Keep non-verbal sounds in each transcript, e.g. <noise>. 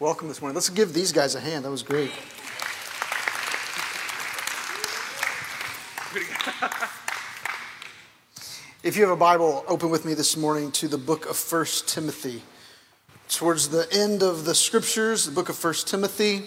welcome this morning. Let's give these guys a hand. That was great. <laughs> If you have a Bible, open with me this morning to the book of 1 Timothy. Towards the end of the scriptures, the book of 1 Timothy.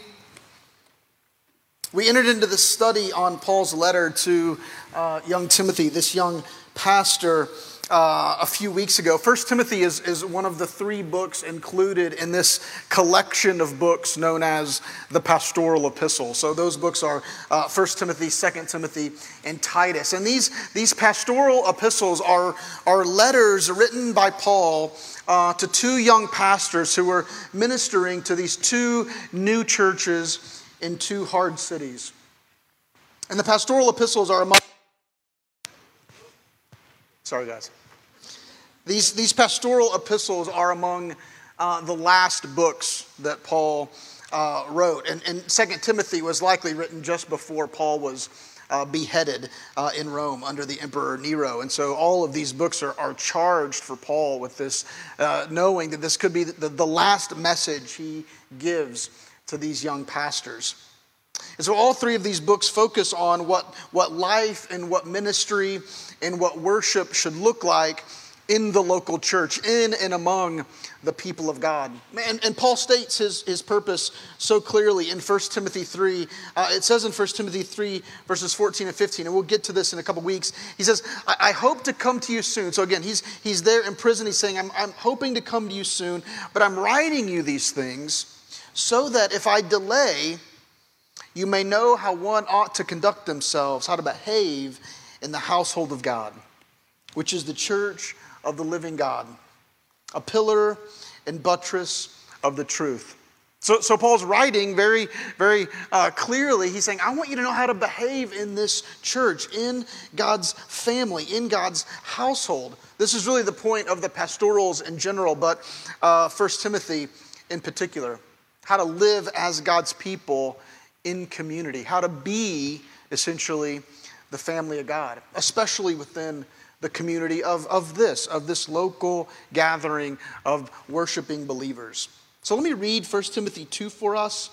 We entered into the study on Paul's letter to uh, young Timothy, this young pastor uh, a few weeks ago. First Timothy is, is one of the three books included in this collection of books known as the pastoral epistles. So those books are uh, First Timothy, Second Timothy, and Titus. And these, these pastoral epistles are, are letters written by Paul uh, to two young pastors who were ministering to these two new churches in two hard cities. And the pastoral epistles are among Sorry, guys. These, these pastoral epistles are among uh, the last books that Paul uh, wrote. And, and 2 Timothy was likely written just before Paul was uh, beheaded uh, in Rome under the Emperor Nero. And so all of these books are, are charged for Paul with this, uh, knowing that this could be the, the last message he gives to these young pastors. And so all three of these books focus on what, what life and what ministry and what worship should look like in the local church, in and among the people of God. And, and Paul states his, his purpose so clearly in 1 Timothy 3. Uh, it says in 1 Timothy 3, verses 14 and 15, and we'll get to this in a couple weeks. He says, I, I, hope to come to you soon. So again, he's, he's there in prison. He's saying, I'm, I'm hoping to come to you soon, but I'm writing you these things so that if I delay, you may know how one ought to conduct themselves, how to behave in the household of God, which is the church of the living God, a pillar and buttress of the truth. So, so Paul's writing very, very uh, clearly. He's saying, I want you to know how to behave in this church, in God's family, in God's household. This is really the point of the pastorals in general, but uh, 1 Timothy in particular. How to live as God's people in community, how to be essentially the family of God, especially within the community of, of this, of this local gathering of worshiping believers. So let me read 1 Timothy 2 for us.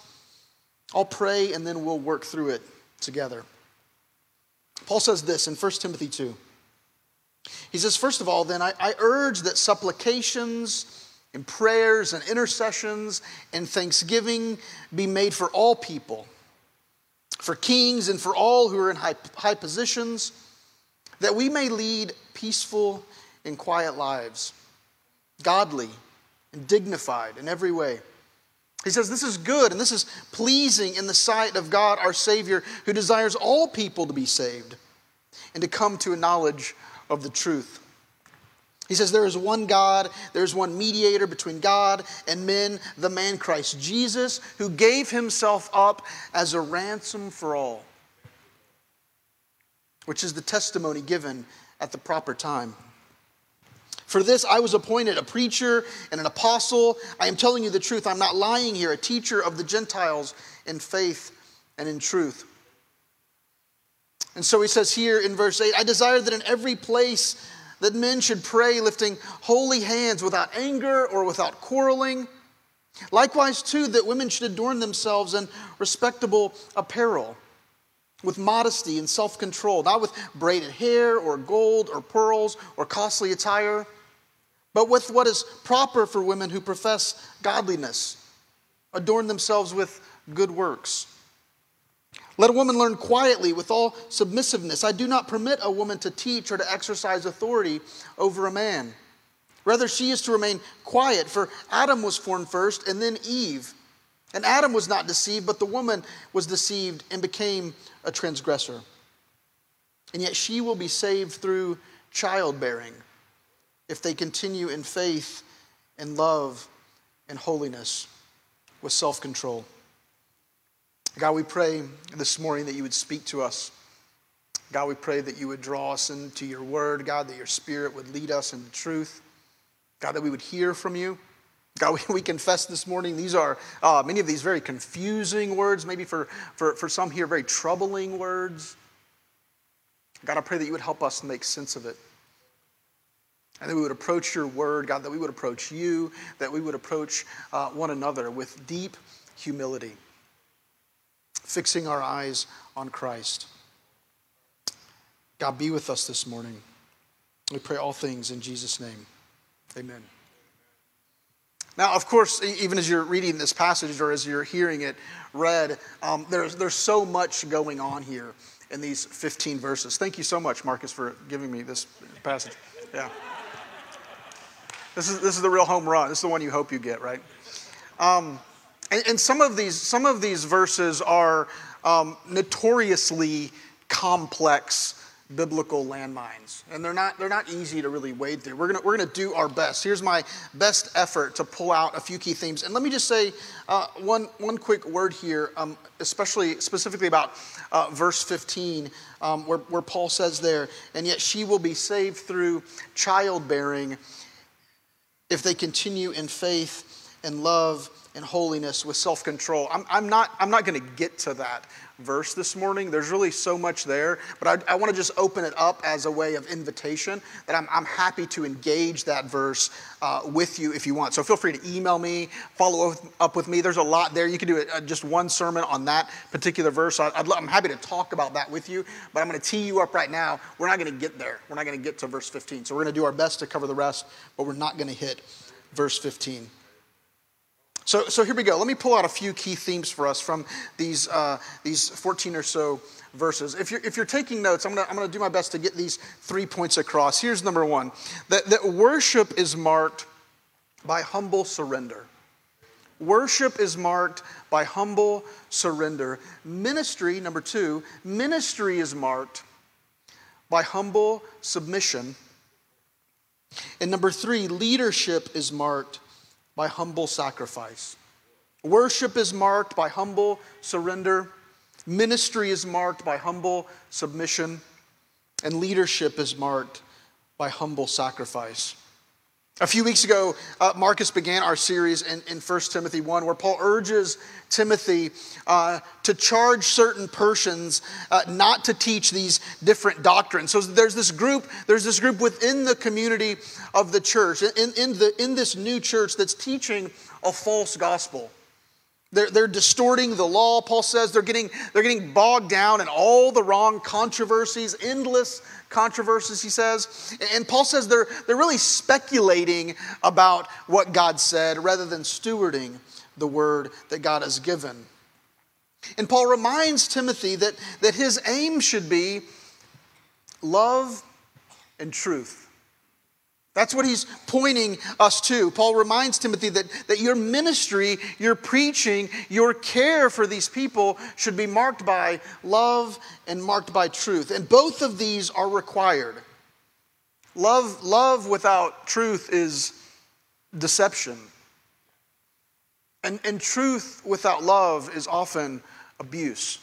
I'll pray and then we'll work through it together. Paul says this in 1 Timothy 2. He says, First of all, then, I, I urge that supplications and prayers and intercessions and thanksgiving be made for all people for kings and for all who are in high, high positions, that we may lead peaceful and quiet lives, godly and dignified in every way. He says this is good and this is pleasing in the sight of God our Savior, who desires all people to be saved and to come to a knowledge of the truth. He says there is one God, there's one mediator between God and men, the man Christ Jesus, who gave himself up as a ransom for all, which is the testimony given at the proper time. For this I was appointed a preacher and an apostle. I am telling you the truth. I'm not lying here, a teacher of the Gentiles in faith and in truth. And so he says here in verse 8 I desire that in every place that men should pray lifting holy hands without anger or without quarreling. Likewise, too, that women should adorn themselves in respectable apparel, with modesty and self control, not with braided hair or gold or pearls or costly attire, but with what is proper for women who profess godliness, adorn themselves with good works. Let a woman learn quietly with all submissiveness. I do not permit a woman to teach or to exercise authority over a man. Rather, she is to remain quiet, for Adam was formed first and then Eve. And Adam was not deceived, but the woman was deceived and became a transgressor. And yet she will be saved through childbearing if they continue in faith and love and holiness with self control. God, we pray this morning that you would speak to us. God, we pray that you would draw us into your word. God, that your spirit would lead us into truth. God, that we would hear from you. God, we, we confess this morning, these are uh, many of these very confusing words, maybe for, for, for some here, very troubling words. God, I pray that you would help us make sense of it. And that we would approach your word, God, that we would approach you, that we would approach uh, one another with deep humility, fixing our eyes on Christ. God, be with us this morning. We pray all things in Jesus' name. Amen. Now, of course, even as you're reading this passage or as you're hearing it read, um, there's, there's so much going on here in these 15 verses. Thank you so much, Marcus, for giving me this passage. Yeah. This is, this is the real home run. This is the one you hope you get, right? Um, and, and, some of these some of these verses are um, notoriously complex biblical landmines. And they're not they're not easy to really wade through. We're gonna we're gonna do our best. Here's my best effort to pull out a few key themes. And let me just say uh, one one quick word here um, especially specifically about uh, verse 15 um, where, where paul says there and yet she will be saved through childbearing if they continue in faith and love and holiness with self-control. I'm, I'm not i'm not going to get to that verse this morning. There's really so much there, but I, I want to just open it up as a way of invitation that I'm, I'm happy to engage that verse uh, with you if you want. So feel free to email me, follow up with me. There's a lot there. You can do uh, just one sermon on that particular verse. I, am happy to talk about that with you, but I'm going to tee you up right now. We're not going to get there. We're not going to get to verse 15. So we're going to do our best to cover the rest, but we're not going to hit verse 15. So, so here we go. Let me pull out a few key themes for us from these, uh, these 14 or so verses. If you're, if you're taking notes, I'm going to I'm gonna do my best to get these three points across. Here's number one that, that worship is marked by humble surrender. Worship is marked by humble surrender. Ministry, number two, ministry is marked by humble submission. And number three, leadership is marked by humble sacrifice. Worship is marked by humble surrender. Ministry is marked by humble submission. And leadership is marked by humble sacrifice. A few weeks ago, uh, Marcus began our series in, in 1 Timothy 1, where Paul urges Timothy uh, to charge certain persons uh, not to teach these different doctrines. So there's this group, there's this group within the community of the church, in, in, the, in this new church that's teaching a false gospel. They're, they're distorting the law, Paul says. They're getting, they're getting bogged down in all the wrong controversies, endless controversies, he says. And Paul says they're, they're really speculating about what God said rather than stewarding the word that God has given. And Paul reminds Timothy that, that his aim should be love and truth. That's what he's pointing us to. Paul reminds Timothy that, that your ministry, your preaching, your care for these people should be marked by love and marked by truth. And both of these are required. Love, love without truth is deception. And, and truth without love is often abuse.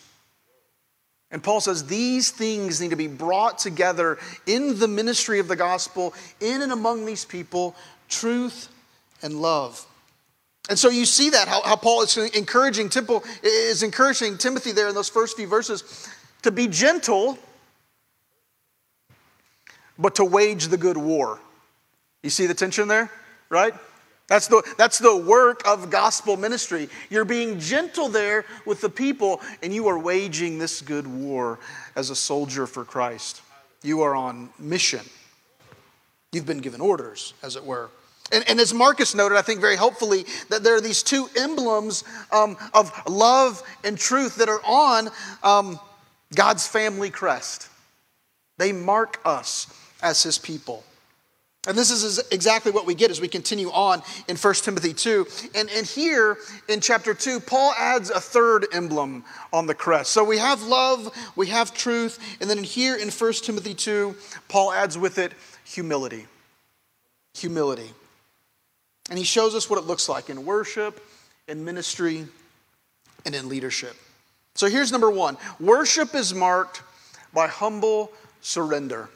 And Paul says these things need to be brought together in the ministry of the gospel, in and among these people, truth and love. And so you see that, how, how Paul is encouraging, Temple, is encouraging Timothy there in those first few verses to be gentle, but to wage the good war. You see the tension there, right? That's the, that's the work of gospel ministry. You're being gentle there with the people, and you are waging this good war as a soldier for Christ. You are on mission. You've been given orders, as it were. And, and as Marcus noted, I think very helpfully, that there are these two emblems um, of love and truth that are on um, God's family crest. They mark us as his people. And this is exactly what we get as we continue on in 1 Timothy 2. And, and here in chapter 2, Paul adds a third emblem on the crest. So we have love, we have truth, and then here in 1 Timothy 2, Paul adds with it humility. Humility. And he shows us what it looks like in worship, in ministry, and in leadership. So here's number one worship is marked by humble surrender.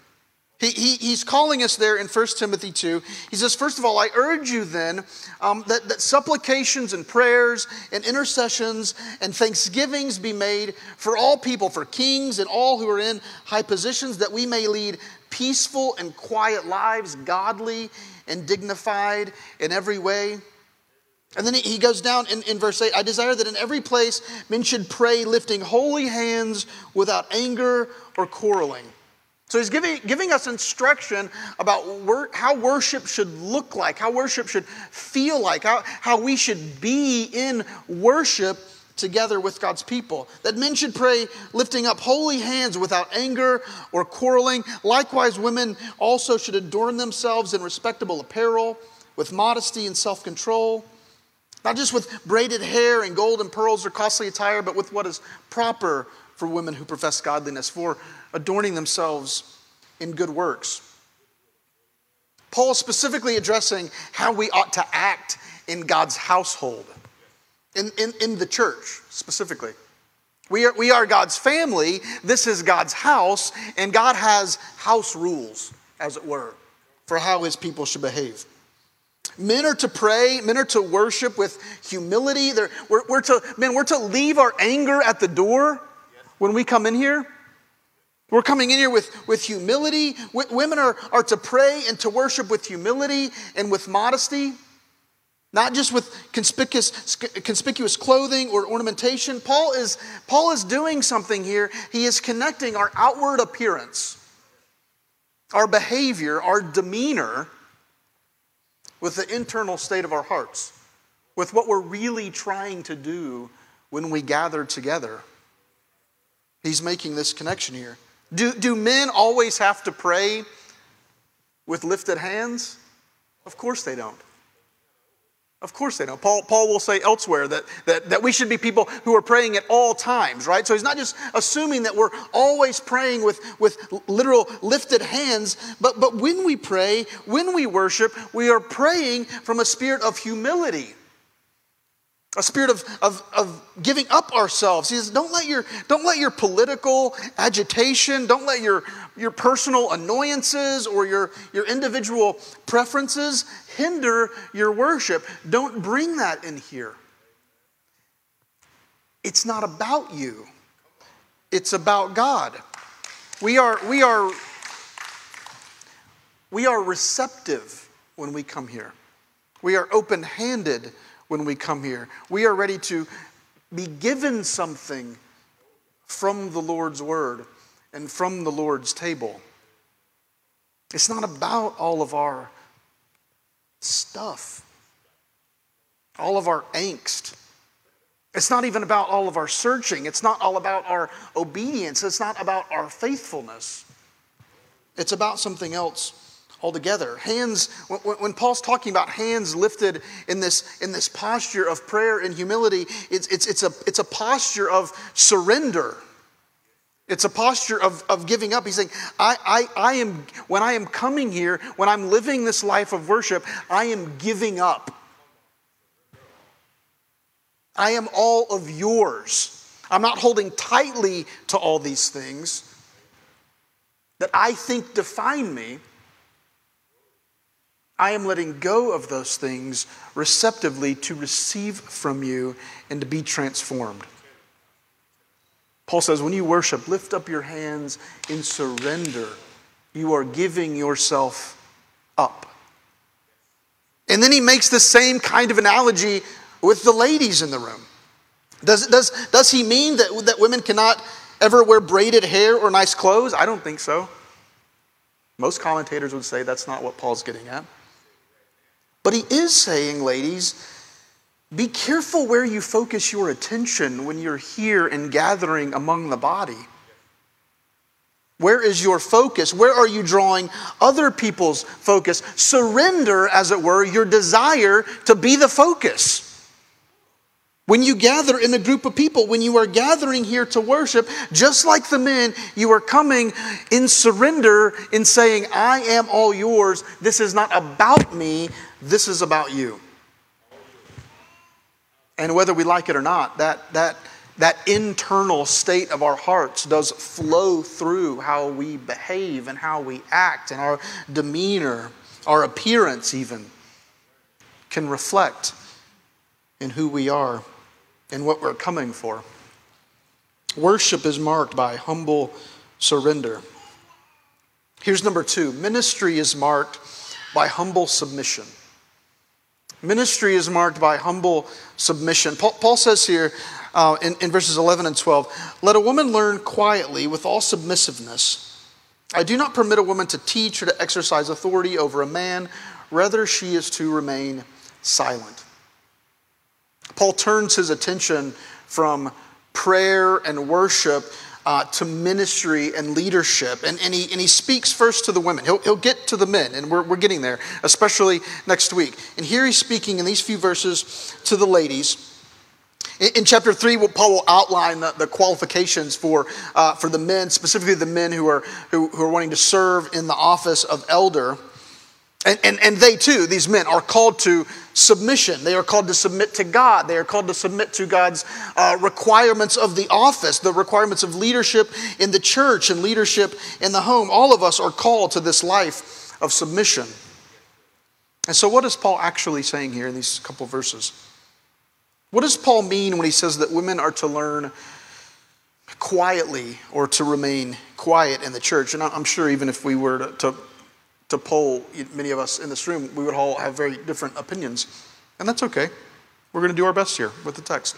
He, he, he's calling us there in 1 Timothy 2. He says, First of all, I urge you then um, that, that supplications and prayers and intercessions and thanksgivings be made for all people, for kings and all who are in high positions, that we may lead peaceful and quiet lives, godly and dignified in every way. And then he goes down in, in verse 8 I desire that in every place men should pray, lifting holy hands without anger or quarreling. So he's giving, giving us instruction about wor- how worship should look like, how worship should feel like, how, how we should be in worship together with God's people. That men should pray lifting up holy hands without anger or quarreling. Likewise, women also should adorn themselves in respectable apparel, with modesty and self control. Not just with braided hair and gold and pearls or costly attire, but with what is proper for women who profess godliness. For adorning themselves in good works. Paul is specifically addressing how we ought to act in God's household, in, in, in the church specifically. We are, we are God's family, this is God's house, and God has house rules, as it were, for how his people should behave. Men are to pray, men are to worship with humility. We're, we're, to, men, we're to leave our anger at the door when we come in here. We're coming in here with, with humility. women are, are to pray and to worship with humility and with modesty, not just with conspicuous, conspicuous clothing or ornamentation. Paul is, Paul is doing something here. He is connecting our outward appearance, our behavior, our demeanor with the internal state of our hearts, with what we're really trying to do when we gather together. He's making this connection here. Do, do men always have to pray with lifted hands? Of course they don't. Of course they don't. Paul, Paul will say elsewhere that, that, that we should be people who are praying at all times, right? So he's not just assuming that we're always praying with, with literal lifted hands, but, but when we pray, when we worship, we are praying from a spirit of humility a spirit of, of, of giving up ourselves. He says, don't let your, don't let your political agitation, don't let your, your personal annoyances or your, your individual preferences hinder your worship. Don't bring that in here. It's not about you, it's about God. We are, we are, we are receptive when we come here, we are open handed when we come here. We are ready to be given something from the Lord's word and from the Lord's table. It's not about all of our stuff, all of our angst. It's not even about all of our searching. It's not all about our obedience. It's not about our faithfulness. It's about something else altogether. Hands, when Paul's talking about hands lifted in this, in this posture of prayer and humility, it's, it's, it's, a, it's a posture of surrender. It's a posture of, of giving up. He's saying, I, I, I am, when I am coming here, when I'm living this life of worship, I am giving up. I am all of yours. I'm not holding tightly to all these things that I think define me. I am letting go of those things receptively to receive from you and to be transformed. Paul says, when you worship, lift up your hands in surrender. You are giving yourself up. And then he makes the same kind of analogy with the ladies in the room. Does, does, does he mean that, that women cannot ever wear braided hair or nice clothes? I don't think so. Most commentators would say that's not what Paul's getting at. But he is saying, ladies, be careful where you focus your attention when you're here and gathering among the body. Where is your focus? Where are you drawing other people's focus? Surrender, as it were, your desire to be the focus. When you gather in a group of people, when you are gathering here to worship, just like the men, you are coming in surrender in saying, I am all yours. This is not about me, this is about you. And whether we like it or not, that, that, that internal state of our hearts does flow through how we behave and how we act and our demeanor, our appearance, even, can reflect in who we are and what we're coming for. Worship is marked by humble surrender. Here's number two ministry is marked by humble submission. Ministry is marked by humble submission. Paul, Paul says here uh, in, in verses 11 and 12 let a woman learn quietly with all submissiveness. I do not permit a woman to teach or to exercise authority over a man, rather, she is to remain silent. Paul turns his attention from prayer and worship uh, to ministry and leadership. And, and, he, and he speaks first to the women. He'll, he'll get to the men, and we're, we're getting there, especially next week. And here he's speaking in these few verses to the ladies. In, chapter 3, Paul will outline the, the qualifications for, uh, for the men, specifically the men who are, who, who are wanting to serve in the office of elder. And, and, and they too, these men, are called to submission. They are called to submit to God. They are called to submit to God's uh, requirements of the office, the requirements of leadership in the church and leadership in the home. All of us are called to this life of submission. And so, what is Paul actually saying here in these couple verses? What does Paul mean when he says that women are to learn quietly or to remain quiet in the church? And I'm sure even if we were to, to to poll many of us in this room, we would all have very different opinions. And that's okay. We're going to do our best here with the text.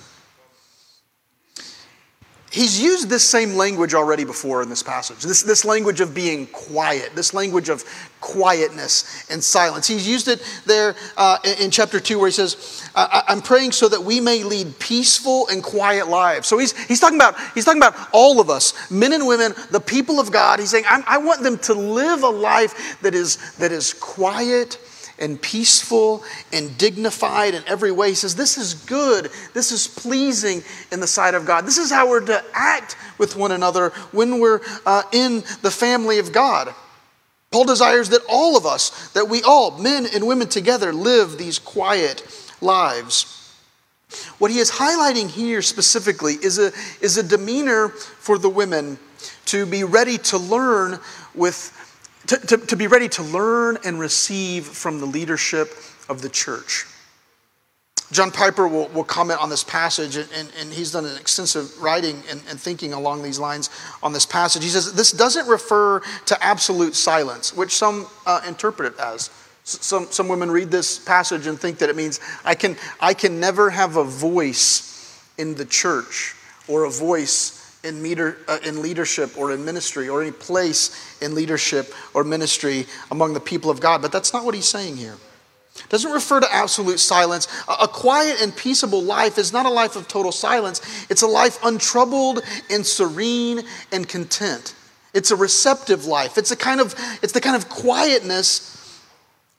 He's used this same language already before in this passage. This, this language of being quiet, this language of quietness and silence. He's used it there uh, in, in, chapter 2 where he says, I'm praying so that we may lead peaceful and quiet lives. So he's, he's, talking about, he's talking about all of us, men and women, the people of God. He's saying, I want them to live a life that is, that is quiet and peaceful and dignified in every way. He says, This is good. This is pleasing in the sight of God. This is how we're to act with one another when we're uh, in the family of God. Paul desires that all of us, that we all, men and women together, live these quiet lives. What he is highlighting here specifically is a, is a demeanor for the women to be ready to learn with to, to, to be ready to learn and receive from the leadership of the church. John Piper will, will comment on this passage, and, and, he's done an extensive writing and, and, thinking along these lines on this passage. He says this doesn't refer to absolute silence, which some uh, interpret it as. Some, some women read this passage and think that it means I can, I can never have a voice in the church or a voice in, meter, uh, in leadership or in ministry or any place in leadership or ministry among the people of God. But that's not what he's saying here. It doesn't refer to absolute silence. A, a quiet and peaceable life is not a life of total silence, it's a life untroubled and serene and content. It's a receptive life. It's a kind of it's the kind of quietness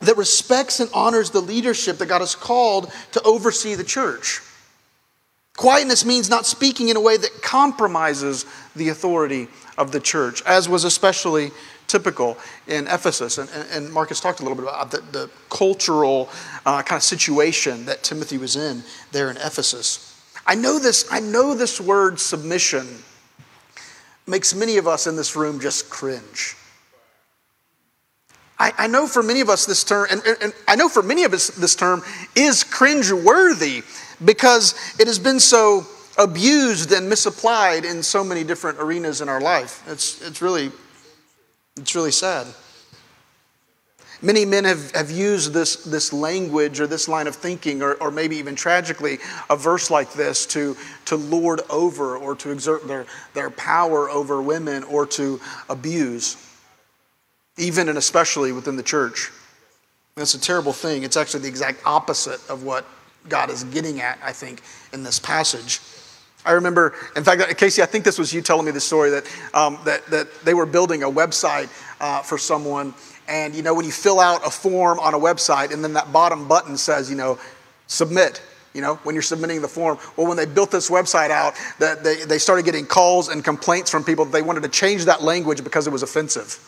that respects and honors the leadership that God has called to oversee the church. Quietness means not speaking in a way that compromises the authority of the church, as was especially typical in Ephesus. And, and Marcus talked a little bit about the, the cultural uh, kind of situation that Timothy was in there in Ephesus. I know this, I know this word submission makes many of us in this room just cringe. I, I know for many of us this term, and, and, and I know for many of us this term is cringe worthy because it has been so abused and misapplied in so many different arenas in our life. It's, it's, really, it's really sad. Many men have, have used this, this language or this line of thinking, or, or maybe even tragically, a verse like this to, to lord over or to exert their, their power over women or to abuse, even and especially within the church. That's a terrible thing. It's actually the exact opposite of what God is getting at, I think, in this passage. I remember, in fact, Casey, I think this was you telling me the story that, um, that, that they were building a website uh, for someone. And, you know, when you fill out a form on a website and then that bottom button says, you know, submit, you know, when you're submitting the form. Well, when they built this website out, that they, they started getting calls and complaints from people that they wanted to change that language because it was offensive.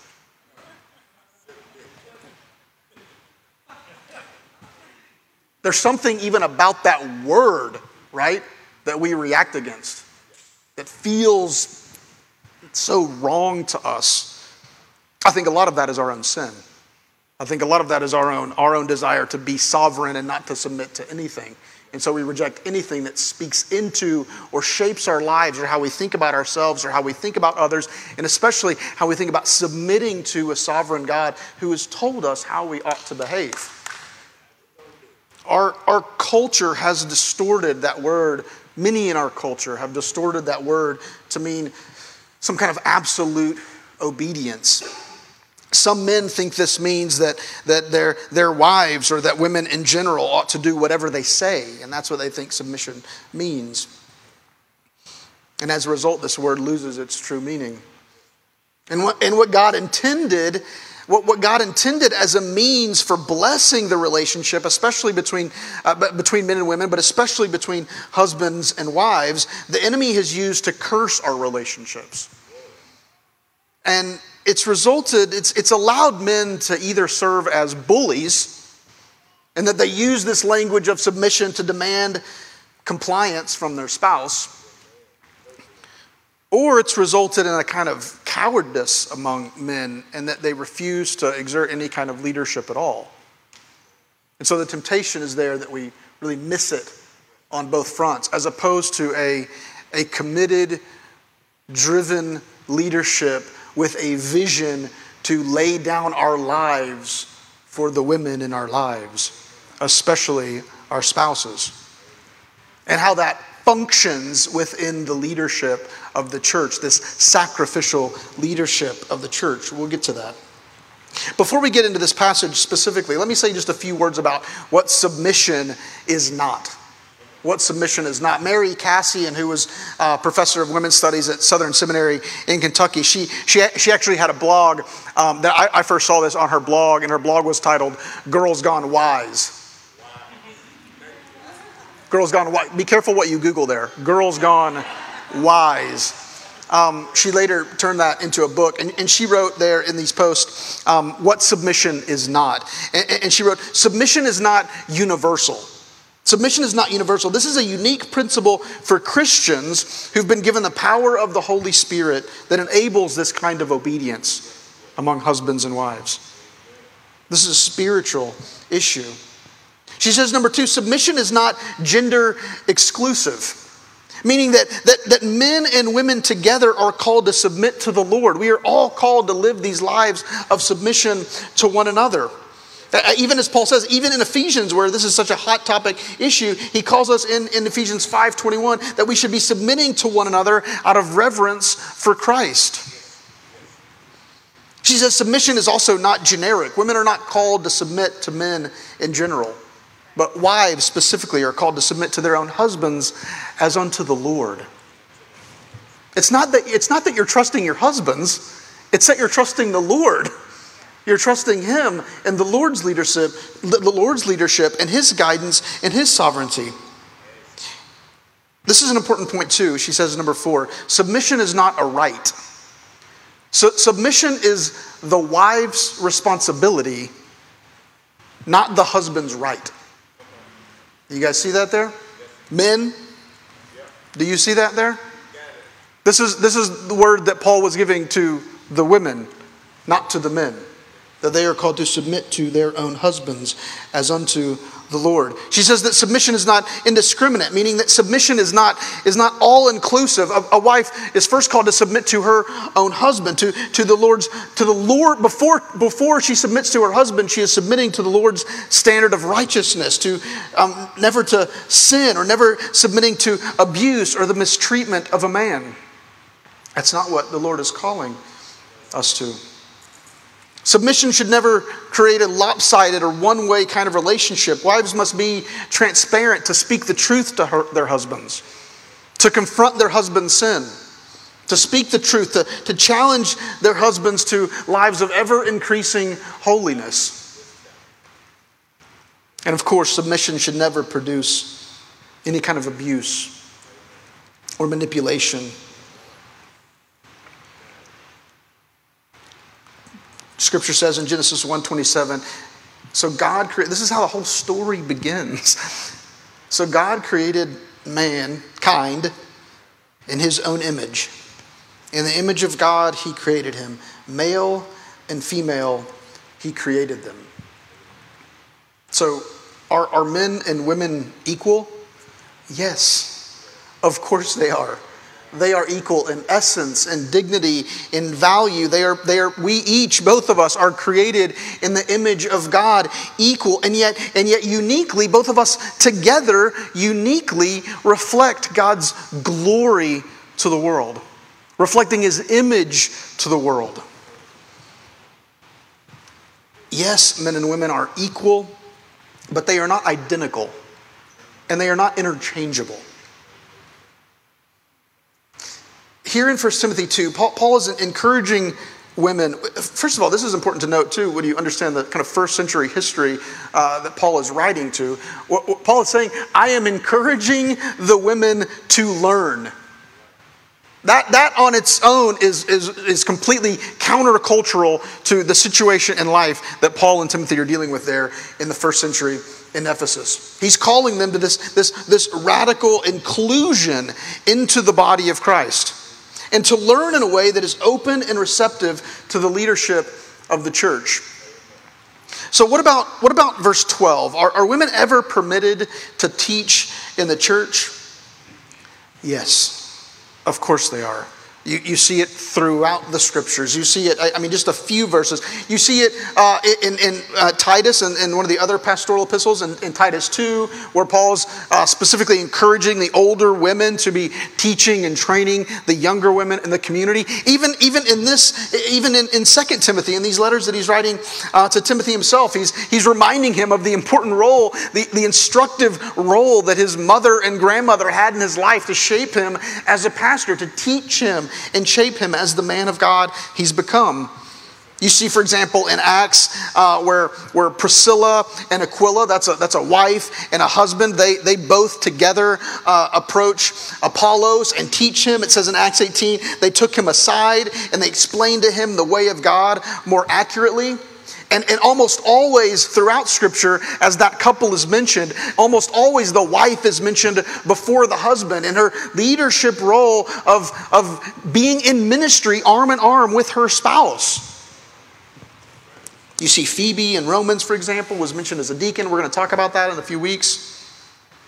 There's something even about that word, right, that we react against that feels so wrong to us. I think a lot of that is our own sin. I think a lot of that is our own, our own desire to be sovereign and not to submit to anything And so we reject anything that speaks into or shapes our lives or how we think about ourselves or how we think about others, and especially how we think about submitting to a sovereign God who has told us how we ought to behave. Our, our culture has distorted that word. Many in our culture have distorted that word to mean some kind of absolute obedience. Some men think this means that, that their, their wives or that women in general ought to do whatever they say, and that's what they think submission means. And as a result, this word loses its true meaning. And what, and what God intended, what, what God intended as a means for blessing the relationship, especially between, uh, between men and women, but especially between husbands and wives, the enemy has used to curse our relationships. And it's resulted, it's, it's allowed men to either serve as bullies, and that they use this language of submission to demand compliance from their spouse, or it's resulted in a kind of cowardice among men, and that they refuse to exert any kind of leadership at all. And so the temptation is there that we really miss it on both fronts, as opposed to a, a committed, driven leadership with a vision to lay down our lives for the women in our lives, especially our spouses, and how that functions within the leadership of the church, this sacrificial leadership of the church. We'll get to that. Before we get into this passage specifically, let me say just a few words about what submission is not what submission is not. Mary Kassian, who was a professor of women's studies at Southern Seminary in Kentucky, she, she, she actually had a blog um, that I, I first saw this on her blog, and her blog was titled Girls Gone Wise. Girls Gone Wise. Be careful what you Google there. Girls Gone Wise. Um, she later turned that into a book, and, and she wrote there in these posts um, what submission is not. And, and she wrote, Submission is not universal. Submission is not universal. This is a unique principle for Christians who've been given the power of the Holy Spirit that enables this kind of obedience among husbands and wives. This is a spiritual issue. She says, number two, submission is not gender exclusive, meaning that, that, that men and women together are called to submit to the Lord. We are all called to live these lives of submission to one another. Uh, even as Paul says, even in Ephesians, where this is such a hot topic issue, he calls us in, in Ephesians 5.21 that we should be submitting to one another out of reverence for Christ. She says submission is also not generic. Women are not called to submit to men in general, but wives specifically are called to submit to their own husbands as unto the Lord. It's not that, it's not that you're trusting your husbands, it's that you're trusting the Lord. You're trusting Him and the Lord's leadership, the Lord's leadership and His guidance and His sovereignty. This is an important point too. She says number four: submission is not a right. So submission is the wife's responsibility, not the husband's right. You guys see that there? Men, do you see that there? This is, this is the word that Paul was giving to the women, not to the men that they are called to submit to their own husbands as unto the Lord. She says that submission is not indiscriminate, meaning that submission is not, is not all inclusive. A, a, wife is first called to submit to her own husband, to, to the Lord's, to the Lord, before, before she submits to her husband, she is submitting to the Lord's standard of righteousness, to um, never to sin or never submitting to abuse or the mistreatment of a man. That's not what the Lord is calling us to. Submission should never create a lopsided or one way kind of relationship. Wives must be transparent to speak the truth to her, their husbands, to confront their husband's sin, to speak the truth, to, to challenge their husbands to lives of ever increasing holiness. And of course, submission should never produce any kind of abuse or manipulation Scripture says in Genesis 1:27, so God created this is how the whole story begins. <laughs> So God created mankind in his own image. In the image of God he created him. Male and female he created them. So are, are men and women equal Yes, of course they are. They are equal in essence in dignity, in value. They are, they are, we each, both of us, are created in the image of God, equal, and yet, and yet uniquely, both of us together uniquely reflect God's glory to the world, reflecting his image to the world. Yes, men and women are equal, but they are not identical, and they are not interchangeable. Here in 1 Timothy 2, Paul, Paul is encouraging women. First of all, this is important to note too when you understand the kind of first century history uh, that Paul is writing to. What, what Paul is saying, I am encouraging the women to learn. That, that on its own is, is, is completely countercultural to the situation in life that Paul and Timothy are dealing with there in the first century in Ephesus. He's calling them to this, this, this radical inclusion into the body of Christ and to learn in a way that is open and receptive to the leadership of the church. So, what about, what about verse 12? Are, are women ever permitted to teach in the church? Yes, of course they are. You, you see it throughout the scriptures. You see it, I, I mean, just a few verses. You see it uh, in, in uh, Titus and in, in, one of the other pastoral epistles, in, in Titus 2, where Paul's uh, specifically encouraging the older women to be teaching and training the younger women in the community. Even, even in this, even in, in 2 Timothy, in these letters that he's writing uh, to Timothy himself, he's, he's reminding him of the important role, the, the instructive role that his mother and grandmother had in his life to shape him as a pastor, to teach him and shape him as the man of God he's become. You see, for example, in Acts, uh, where, where Priscilla and Aquila, that's a, that's a wife and a husband, they, they both together uh, approach Apollos and teach him. It says in Acts 18, they took him aside and they explained to him the way of God more accurately. And, and almost always throughout Scripture, as that couple is mentioned, almost always the wife is mentioned before the husband in her leadership role of, of being in ministry arm in arm with her spouse. You see, Phoebe in Romans, for example, was mentioned as a deacon. We're going to talk about that in a few weeks.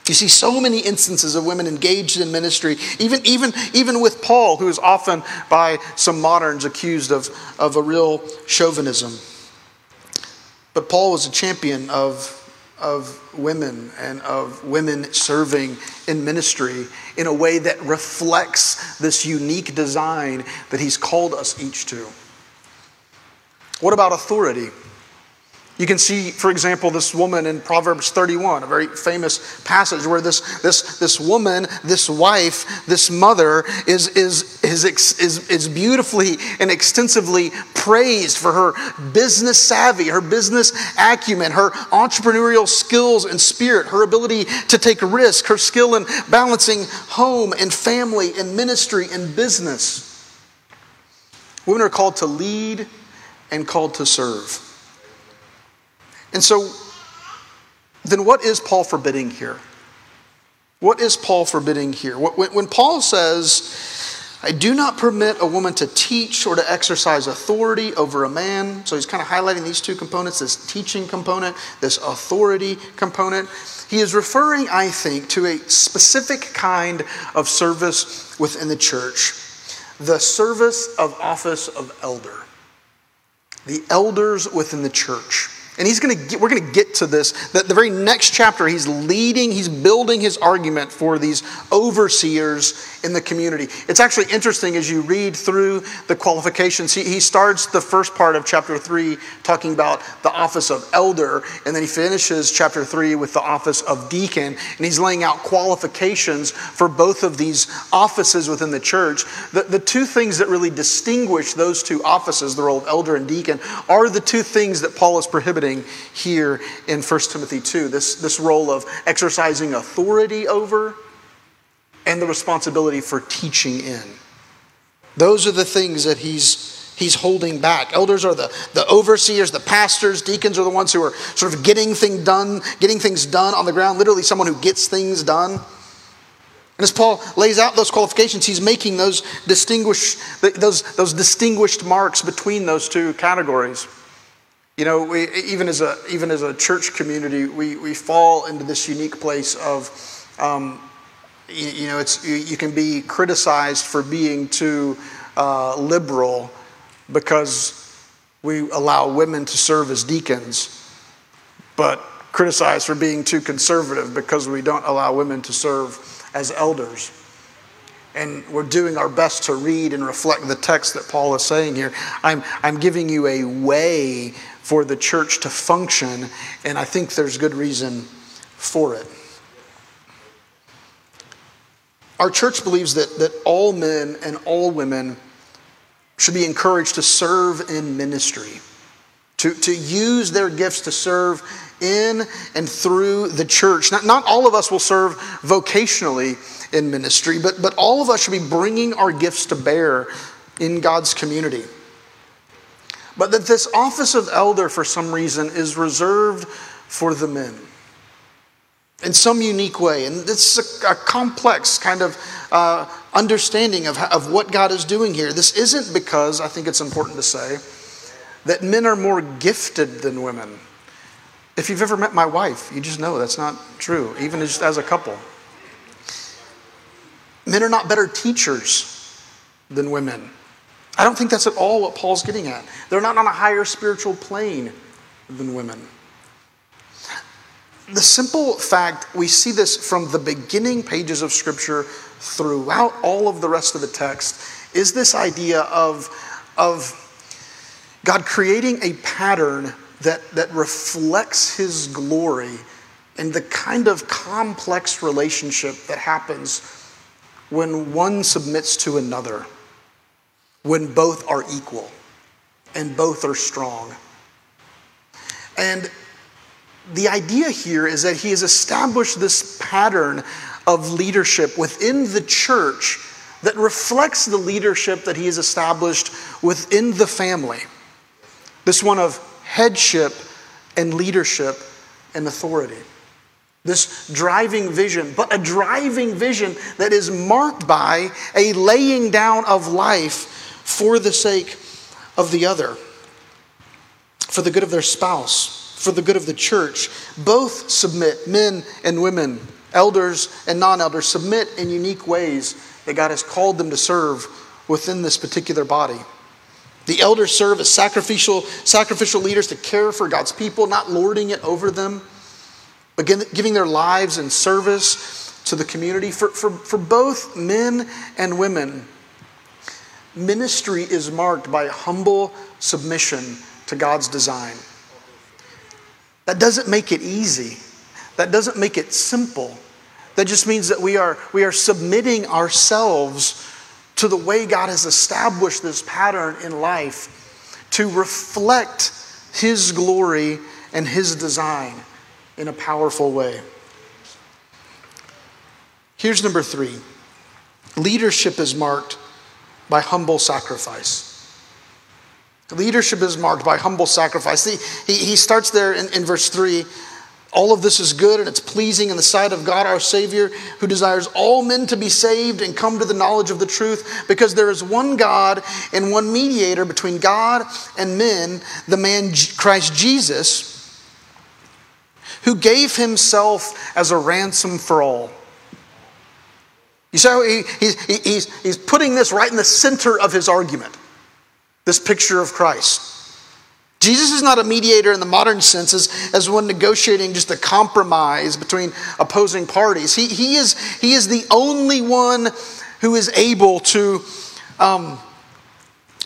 You see so many instances of women engaged in ministry, even, even, even with Paul, who is often by some moderns accused of, of a real chauvinism. But Paul was a champion of, of women and of women serving in ministry in a way that reflects this unique design that he's called us each to. What about authority? You can see, for example, this woman in Proverbs 31, a very famous passage where this, this, this woman, this wife, this mother is, is, is, is, is beautifully and extensively praised for her business savvy, her business acumen, her entrepreneurial skills and spirit, her ability to take risk, her skill in balancing home and family and ministry and business. Women are called to lead and called to serve. And so, then what is Paul forbidding here? What is Paul forbidding here? When Paul says, I do not permit a woman to teach or to exercise authority over a man. So he's kind of highlighting these two components this teaching component, this authority component. He is referring, I think, to a specific kind of service within the church the service of office of elder. The elders within the church. And he's going to we're going to get to this. That the very next chapter, he's leading, he's building his argument for these overseers in the community. It's actually interesting as you read through the qualifications. He, he starts the first part of chapter three talking about the office of elder, and then he finishes chapter three with the office of deacon. And he's laying out qualifications for both of these offices within the church. The, the two things that really distinguish those two offices, the role of elder and deacon, are the two things that Paul is prohibiting here in 1 Timothy 2 this, this role of exercising authority over and the responsibility for teaching in. Those are the things that he's, he's holding back. Elders are the, the overseers, the pastors, deacons are the ones who are sort of getting thing done, getting things done on the ground, literally someone who gets things done. And as Paul lays out those qualifications, he's making those distinguished, those, those distinguished marks between those two categories. You know, we, even, as a, even as a church community, we, we fall into this unique place of um, you, you know, it's, you, you, can be criticized for being too uh, liberal because we allow women to serve as deacons, but criticized for being too conservative because we don't allow women to serve as elders. And we're doing our best to read and reflect the text that Paul is saying here. I'm, I'm giving you a way for the church to function, and I think there's good reason for it. Our church believes that, that all men and all women should be encouraged to serve in ministry, to, to use their gifts to serve in and through the church. Not, not all of us will serve vocationally in ministry, but, but all of us should be bringing our gifts to bear in God's community. But that this office of elder, for some reason, is reserved for the men in some unique way. And it's a, a complex kind of uh, understanding of, of what God is doing here. This isn't because, I think it's important to say, that men are more gifted than women. If you've ever met my wife, you just know that's not true, even just as a couple. Men are not better teachers than women. I don't think that's at all what Paul's getting at. They're not on a higher spiritual plane than women the simple fact, we see this from the beginning pages of Scripture throughout all of the rest of the text, is this idea of, of God creating a pattern that, that reflects His glory and the kind of complex relationship that happens when one submits to another, when both are equal and both are strong. And the idea here is that he has established this pattern of leadership within the church that reflects the leadership that he has established within the family. This one of headship and leadership and authority. This driving vision, but a driving vision that is marked by a laying down of life for the sake of the other, for the good of their spouse for the good of the church. Both submit, men and women, elders and non elders, submit in unique ways that God has called them to serve within this particular body. The elders serve as sacrificial, sacrificial leaders to care for God's people, not lording it over them, but giving their lives in service to the community. For, for, for both men and women, ministry is marked by humble submission to God's design. That doesn't make it easy. That doesn't make it simple. That just means that we are, we are submitting ourselves to the way God has established this pattern in life to reflect His glory and His design in a powerful way. Here's number three leadership is marked by humble sacrifice. Leadership is marked by humble sacrifice. He, he, he starts there in, in verse 3 all of this is good and it's pleasing in the sight of God our Savior, who desires all men to be saved and come to the knowledge of the truth, because there is one God and one mediator between God and men, the man Christ Jesus, who gave himself as a ransom for all. You see how he, he's, he's, he's putting this right in the center of his argument this picture of Christ. Jesus is not a mediator in the modern sense as, as one negotiating just a compromise between opposing parties. He, he, is, he is the only one who is able to um,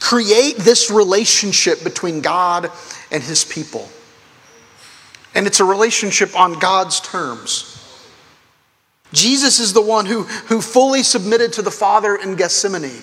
create this relationship between God and his people. And it's a relationship on God's terms. Jesus is the one who, who fully submitted to the Father in Gethsemane.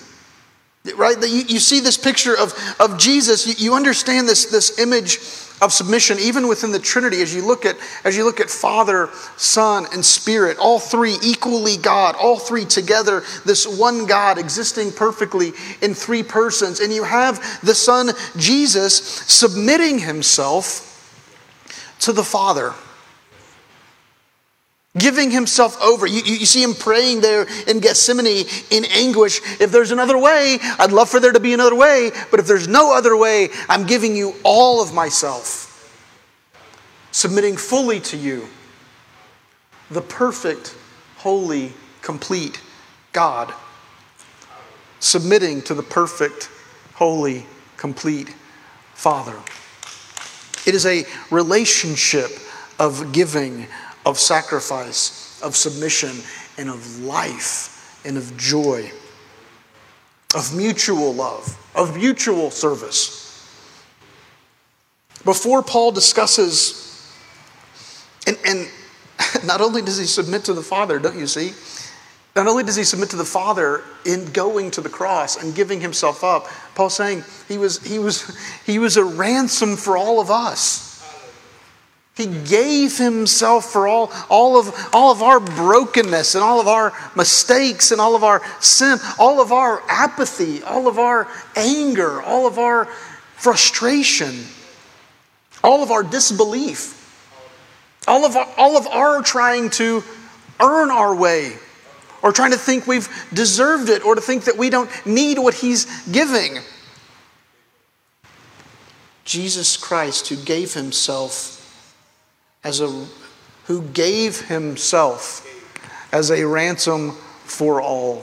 Right? You, you see this picture of, of Jesus, you, you understand this, this image of submission even within the Trinity as you look at as you look at Father, Son, and Spirit, all three equally God, all three together, this one God existing perfectly in three persons. And you have the Son Jesus submitting himself to the Father giving himself over. You, you, see him praying there in Gethsemane in anguish. If there's another way, I'd love for there to be another way, but if there's no other way, I'm giving you all of myself, submitting fully to you, the perfect, holy, complete God, submitting to the perfect, holy, complete Father. It is a relationship of giving, of sacrifice, of submission, and of life, and of joy, of mutual love, of mutual service. Before Paul discusses, and, and <laughs> not only does he submit to the Father, don't you see? Not only does he submit to the Father in going to the cross and giving himself up, Paul's saying he was, he was, <laughs> he was a ransom for all of us. He gave himself for all, all, of, all of our brokenness and all of our mistakes and all of our sin, all of our apathy, all of our anger, all of our frustration, all of our disbelief, all of our, all of our trying to earn our way or trying to think we've deserved it or to think that we don't need what He's giving. Jesus Christ, who gave Himself as a who gave Himself as a ransom for all.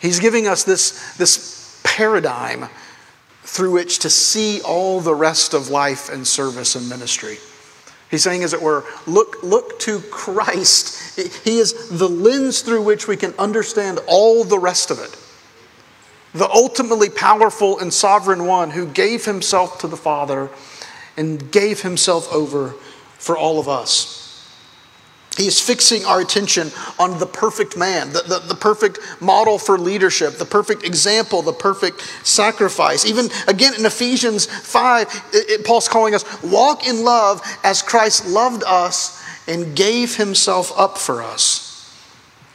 He's giving us this, this paradigm through which to see all the rest of life and service and ministry. He's saying, as it were, look, look to Christ. He is the lens through which we can understand all the rest of it. The ultimately powerful and sovereign one who gave himself to the Father and gave himself over for all of us. He is fixing our attention on the perfect man, the, the, the, perfect model for leadership, the perfect example, the perfect sacrifice. Even again in Ephesians 5, it, it, Paul's calling us walk in love as Christ loved us and gave himself up for us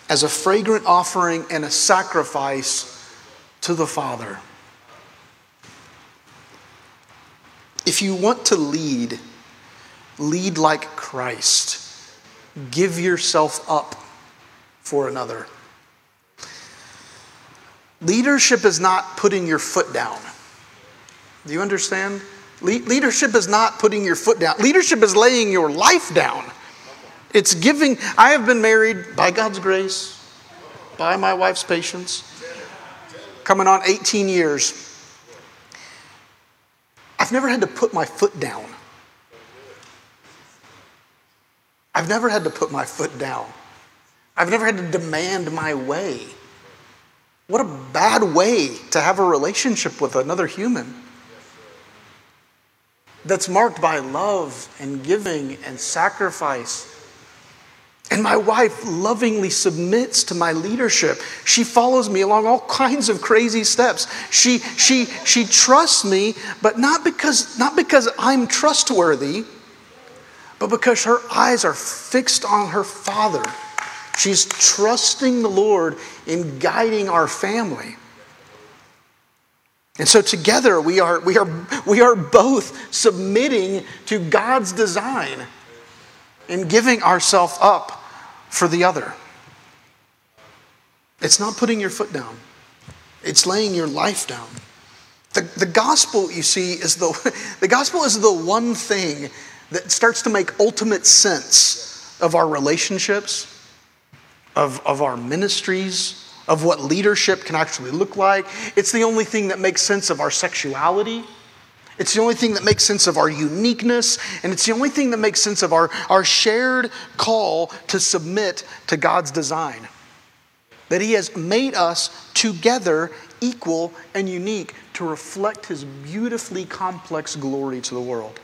as a fragrant offering and a sacrifice to the Father. If you want to lead, lead like Christ give yourself up for another. Leadership is not putting your foot down. Do you understand? Le- leadership is not putting your foot down. Leadership is laying your life down. It's giving. I have been married by God's grace, by my wife's patience, coming on 18 years. I've never had to put my foot down. I've never had to put my foot down. I've never had to demand my way. What a bad way to have a relationship with another human that's marked by love and giving and sacrifice. And my wife lovingly submits to my leadership. She follows me along all <laughs> kinds of crazy steps. She, she, she trusts me, but not because, not because I'm trustworthy but because her eyes are fixed on her Father. She's trusting the Lord in guiding our family. And so together we are, we are, we are both submitting to God's design and giving ourselves up for the other. It's not putting your foot down, it's laying your life down. The, the gospel, you see, is the, <laughs> the gospel is the one thing that starts to make ultimate sense of our relationships, of, of our ministries, of what leadership can actually look like. It's the only thing that makes sense of our sexuality. It's the only thing that makes sense of our uniqueness, and it's the only thing that makes sense of our, our shared call to submit to God's design. That He has made us together equal and unique to reflect His beautifully complex glory to the world.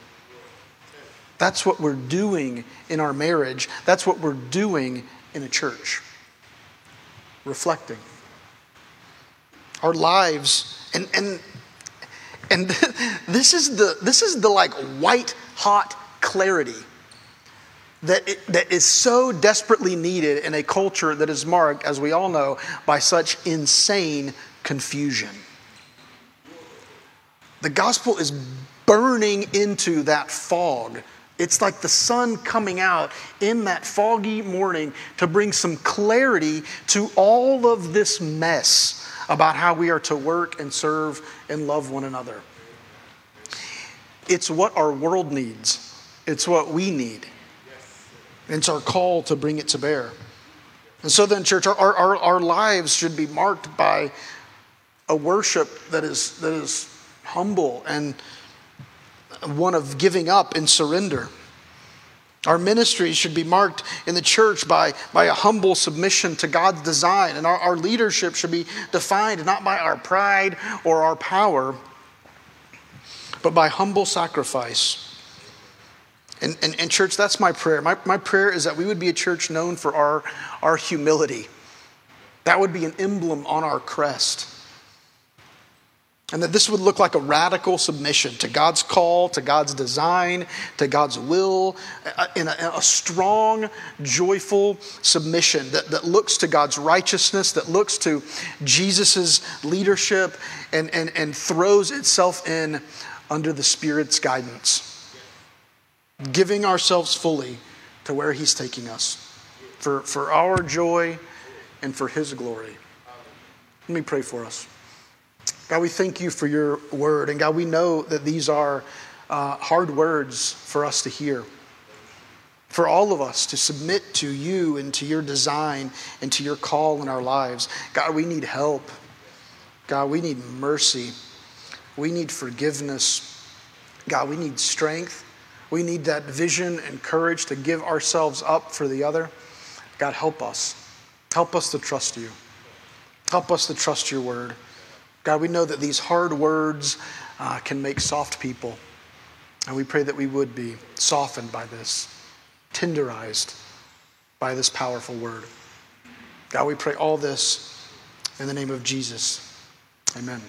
That's what we're doing in our marriage. That's what we're doing in a church. Reflecting. Our lives, and, and, and <laughs> this is the, this is the like white hot clarity that, it, that is so desperately needed in a culture that is marked, as we all know, by such insane confusion. The gospel is burning into that fog it's like the sun coming out in that foggy morning to bring some clarity to all of this mess about how we are to work and serve and love one another. It's what our world needs, it's what we need. It's our call to bring it to bear. And so then, church, our, our, our lives should be marked by a worship that is, that is humble and one of giving up and surrender. Our ministry should be marked in the church by, by a humble submission to God's design. And our, our leadership should be defined not by our pride or our power, but by humble sacrifice. And, and, and church, that's my prayer. My, my prayer is that we would be a church known for our, our humility. That would be an emblem on our crest. And that this would look like a radical submission to God's call, to God's design, to God's will, uh, in a, a, strong, joyful submission that, that looks to God's righteousness, that looks to Jesus' leadership, and, and, and throws itself in under the Spirit's guidance. Giving ourselves fully to where He's taking us for, for our joy and for His glory. Let me pray for us. God, we thank you for your word. And God, we know that these are uh, hard words for us to hear. For all of us to submit to you and to your design and to your call in our lives. God, we need help. God, we need mercy. We need forgiveness. God, we need strength. We need that vision and courage to give ourselves up for the other. God, help us. Help us to trust you. Help us to trust your word. God, we know that these hard words uh, can make soft people. And we pray that we would be softened by this, tenderized by this powerful word. God, we pray all this in the name of Jesus. Amen.